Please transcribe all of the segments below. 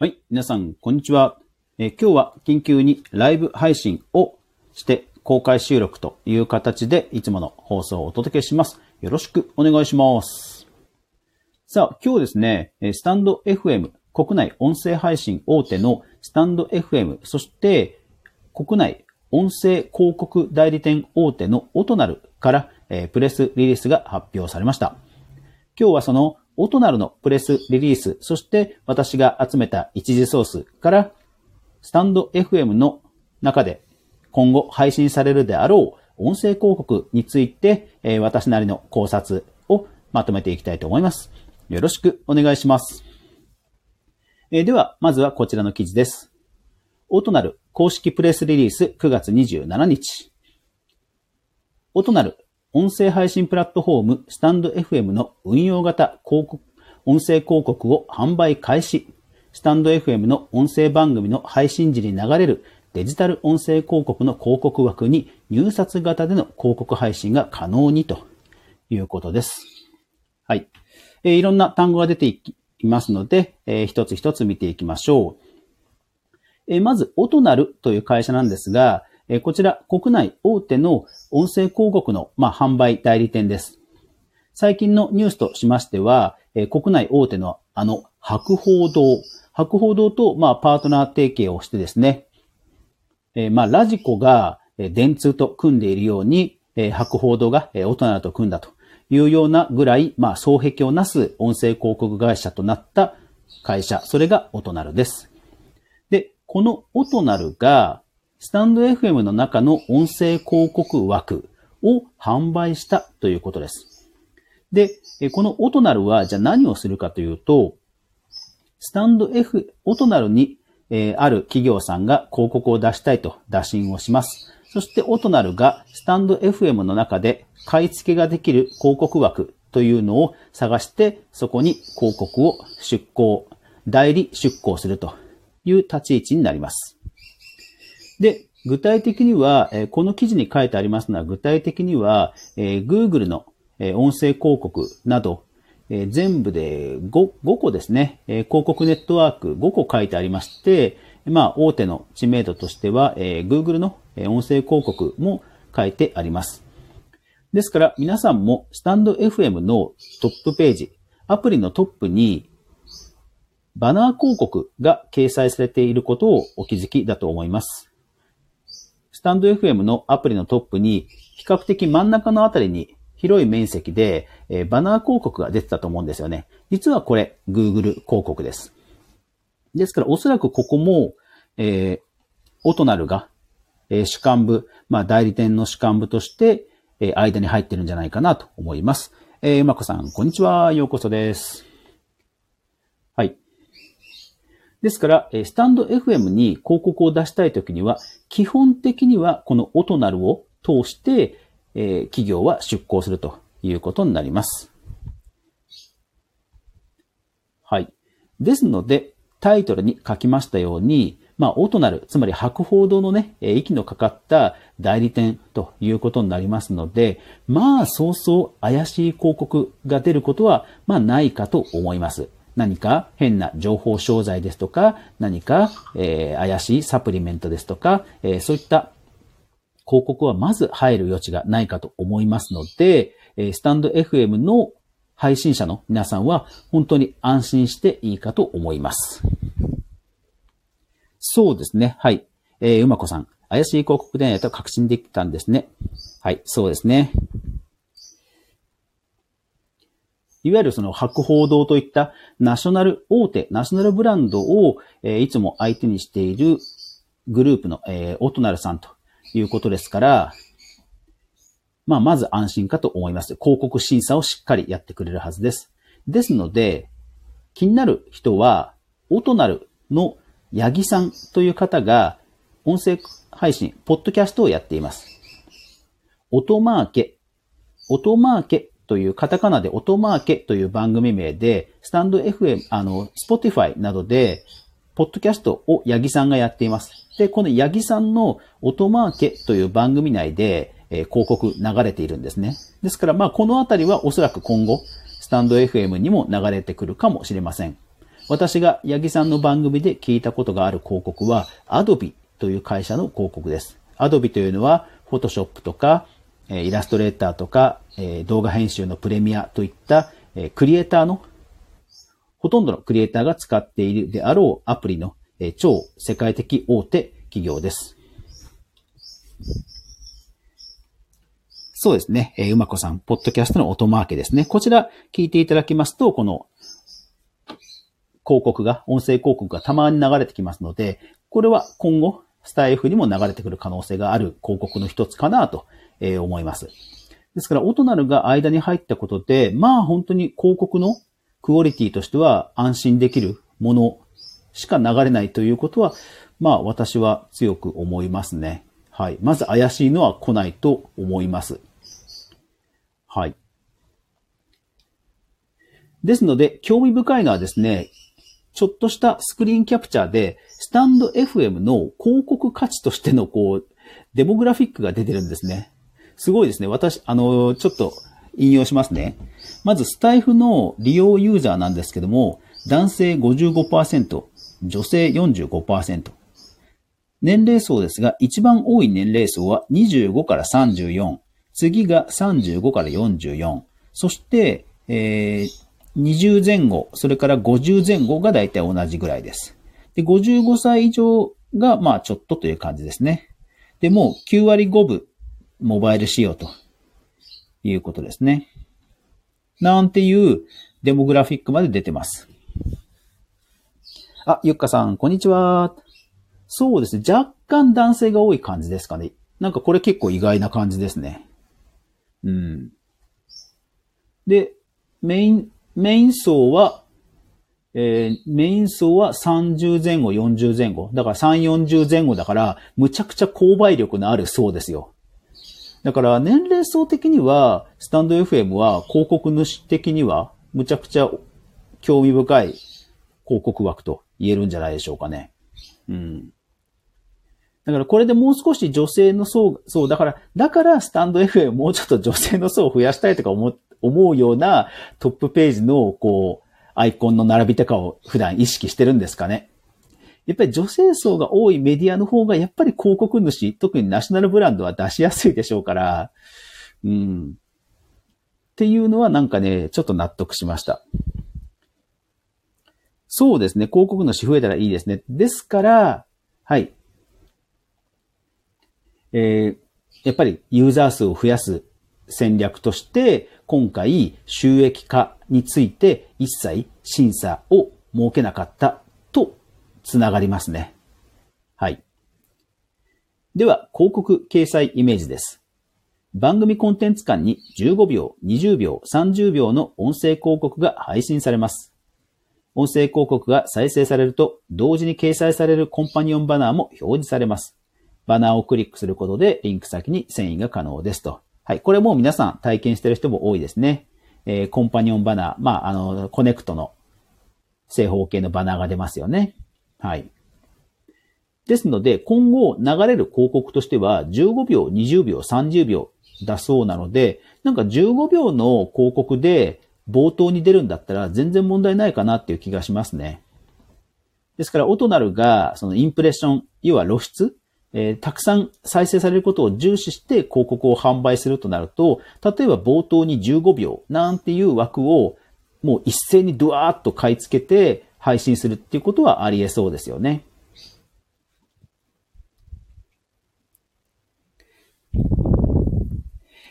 はい。皆さん、こんにちは。え今日は緊急にライブ配信をして公開収録という形でいつもの放送をお届けします。よろしくお願いします。さあ、今日ですね、スタンド FM 国内音声配信大手のスタンド FM、そして国内音声広告代理店大手のオトナルから、えプレスリリースが発表されました。今日はそのオトナルのプレスリリース、そして私が集めた一時ソースから、スタンド FM の中で今後配信されるであろう音声広告について、えー私なりの考察をまとめていきたいと思います。よろしくお願いします。えーでは、まずはこちらの記事です。オトナル公式プレスリリース9月27日。オトナル音声配信プラットフォームスタンド FM の運用型広告、音声広告を販売開始。スタンド FM の音声番組の配信時に流れるデジタル音声広告の広告枠に入札型での広告配信が可能にということです。はい。えーいろんな単語が出ていきますので、えー一つ一つ見ていきましょう。えーまず、オトナルという会社なんですが、えこちら国内大手の音声広告の、まあ、販売代理店です。最近のニュースとしましては、え国内大手のあの博報堂、博報堂と、まあ、パートナー提携をしてですね、えまあ、ラジコが、え電通と組んでいるように、え博報堂が、え、大人と組んだというようなぐらい、まあ、双璧をなす音声広告会社となった会社、それがオトナルです。で、このオトナルが、スタンド FM の中の音声広告枠を販売したということです。で、このオトナルは、じゃあ何をするかというと、スタンド F、オトナルに、えある企業さんが広告を出したいと打診をします。そしてオトナルがスタンド FM の中で買い付けができる広告枠というのを探して、そこに広告を出稿、代理出稿するという立ち位置になります。で、具体的には、えこの記事に書いてありますのは、具体的には、えー Google の、え音声広告など、え全部で 5, 5個ですね、え広告ネットワーク5個書いてありまして、まあ、大手の知名度としては、えー Google の音声広告も書いてあります。ですから、皆さんもスタンド FM のトップページ、アプリのトップに、バナー広告が掲載されていることをお気づきだと思います。スタンド FM のアプリのトップに、比較的真ん中のあたりに広い面積で、えバナー広告が出てたと思うんですよね。実はこれ、Google 広告です。ですから、おそらくここも、えーオトナルが、えー主幹部、まあ、代理店の主幹部として、えー間に入ってるんじゃないかなと思います。えー、うまこさん、こんにちは。ようこそです。はい。ですから、スタンド FM に広告を出したいときには、基本的にはこのオトナルを通して、えー企業は出向するということになります。はい。ですので、タイトルに書きましたように、まあ、オトナル、つまり博報堂のね、息のかかった代理店ということになりますので、まあ、そうそう怪しい広告が出ることは、まあ、ないかと思います。何か変な情報商材ですとか、何か、えー怪しいサプリメントですとか、えーそういった広告はまず入る余地がないかと思いますので、えスタンド FM の配信者の皆さんは本当に安心していいかと思います。そうですね。はい。えー、うまこさん。怪しい広告でないと確信できたんですね。はい。そうですね。いわゆるその博報堂といったナショナル大手、ナショナルブランドを、えいつも相手にしているグループの、えーオトナルさんということですから、まあ、まず安心かと思います。広告審査をしっかりやってくれるはずです。ですので、気になる人は、オトナルの八木さんという方が、音声配信、ポッドキャストをやっています。音マーケ、音マーケというカタカナで音マーケという番組名で、スタンド FM、あの、スポティファイなどで、ポッドキャストを八木さんがやっています。で、この八木さんの音マーケという番組内で、えー広告流れているんですね。ですから、まあ、このあたりはおそらく今後、スタンド FM にも流れてくるかもしれません。私が八木さんの番組で聞いたことがある広告は、Adobe という会社の広告です。Adobe というのは、Photoshop とか、イラストレーターとか、動画編集のプレミアといったクリエイターの、ほとんどのクリエイターが使っているであろうアプリの超世界的大手企業です。そうですね。えー、うまこさん、ポッドキャストの音マーケですね。こちら聞いていただきますと、この広告が、音声広告がたまに流れてきますので、これは今後、スタイフにも流れてくる可能性がある広告の一つかなとえ思います。ですから、オトナルが間に入ったことで、まあ本当に広告のクオリティとしては安心できるものしか流れないということは、まあ私は強く思いますね。はい。まず怪しいのは来ないと思います。はい。ですので、興味深いのはですね、ちょっとしたスクリーンキャプチャーで、スタンド FM の広告価値としての、こう、デモグラフィックが出てるんですね。すごいですね。私、あの、ちょっと引用しますね。まず、スタイフの利用ユーザーなんですけども、男性55%、女性45%。年齢層ですが、一番多い年齢層は25から34。次が35から44。そして、えー、20前後、それから50前後が大体同じぐらいです。で、55歳以上が、まあちょっとという感じですね。で、もう9割5分、モバイル仕様ということですね。なんていうデモグラフィックまで出てます。あ、ゆっかさん、こんにちは。そうですね。若干男性が多い感じですかね。なんかこれ結構意外な感じですね。うん。で、メイン、メイン層は、えー、メイン層は30前後、40前後。だから3、40前後だから、むちゃくちゃ購買力のある層ですよ。だから年齢層的には、スタンド FM は広告主的には、むちゃくちゃ興味深い広告枠と言えるんじゃないでしょうかね。うん。だからこれでもう少し女性の層、そう、だから、だからスタンド FM もうちょっと女性の層を増やしたいとか思思うようなトップページの、こう、アイコンの並びとかを普段意識してるんですかね。やっぱり女性層が多いメディアの方が、やっぱり広告主、特にナショナルブランドは出しやすいでしょうから、うん。っていうのはなんかね、ちょっと納得しました。そうですね。広告主増えたらいいですね。ですから、はい。えー、やっぱりユーザー数を増やす戦略として、今回収益化について一切審査を設けなかったつながりますね。はい。では、広告掲載イメージです。番組コンテンツ間に15秒、20秒、30秒の音声広告が配信されます。音声広告が再生されると、同時に掲載されるコンパニオンバナーも表示されます。バナーをクリックすることでリンク先に遷移が可能ですと。はい。これも皆さん体験してる人も多いですね。えー、コンパニオンバナー。まあ、あの、コネクトの正方形のバナーが出ますよね。はい。ですので、今後流れる広告としては、15秒、20秒、30秒だそうなので、なんか15秒の広告で冒頭に出るんだったら全然問題ないかなっていう気がしますね。ですから、オトナルが、そのインプレッション、要は露出えー、たくさん再生されることを重視して広告を販売するとなると、例えば冒頭に15秒なんていう枠をもう一斉にドワーッと買い付けて配信するっていうことはあり得そうですよね。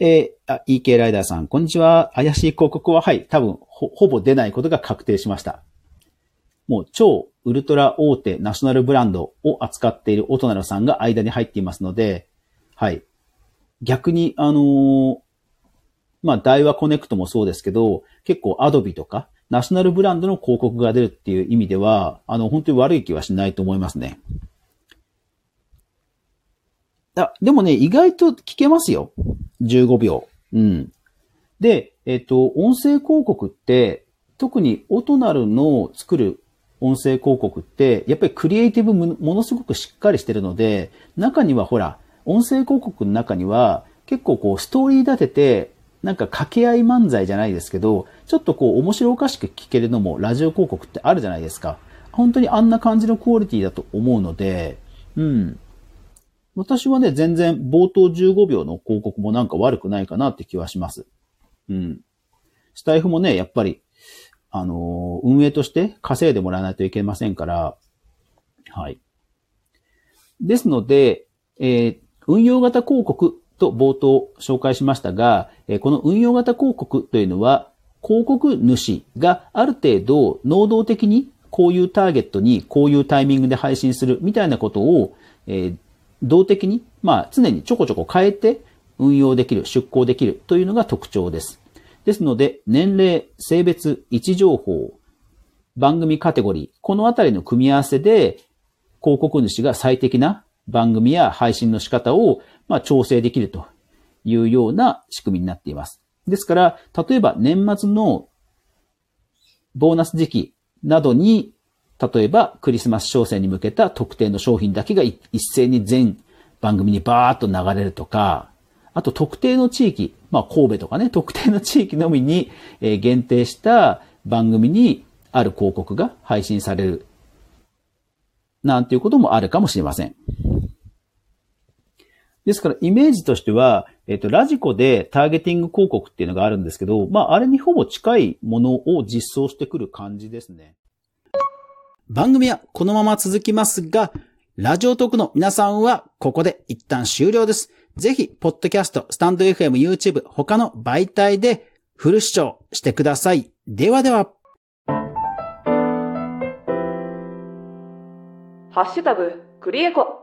えー、あ、EK ライダーさん、こんにちは。怪しい広告は、はい、多分ほ、ほぼ出ないことが確定しました。もう超ウルトラ大手ナショナルブランドを扱っているオトナルさんが間に入っていますので、はい。逆に、あのー、まあ、大和コネクトもそうですけど、結構アドビとか、ナショナルブランドの広告が出るっていう意味では、あの、本当に悪い気はしないと思いますね。あ、でもね、意外と聞けますよ。15秒。うん。で、えっ、と、音声広告って、特にオトナルの作る音声広告って、やっぱりクリエイティブものすごくしっかりしてるので、中にはほら、音声広告の中には、結構こう、ストーリー立てて、なんか掛け合い漫才じゃないですけど、ちょっとこう面白おかしく聞けるのもラジオ広告ってあるじゃないですか。本当にあんな感じのクオリティだと思うので、うん。私はね、全然冒頭15秒の広告もなんか悪くないかなって気はします。うん。スタイフもね、やっぱり、あのー、運営として稼いでもらわないといけませんから、はい。ですので、えー、運用型広告と冒頭紹介しましたが、この運用型広告というのは、広告主がある程度能動的にこういうターゲットにこういうタイミングで配信するみたいなことを、え、動的に、まあ常にちょこちょこ変えて運用できる、出向できるというのが特徴です。ですので、年齢、性別、位置情報、番組カテゴリー、このあたりの組み合わせで、広告主が最適な番組や配信の仕方を、まあ、調整できるというような仕組みになっています。ですから、例えば年末のボーナス時期などに、例えばクリスマス商戦に向けた特定の商品だけが一斉に全番組にバーっと流れるとか、あと特定の地域、まあ神戸とかね、特定の地域のみに限定した番組にある広告が配信される。なんていうこともあるかもしれません。ですから、イメージとしては、えっ、と、ラジコでターゲティング広告っていうのがあるんですけど、まあ、あれにほぼ近いものを実装してくる感じですね。番組はこのまま続きますが、ラジオトークの皆さんはここで一旦終了です。ぜひ、ポッドキャスト、スタンド FM、YouTube、他の媒体でフル視聴してください。ではでは。ハッシュタグ、クリエコ。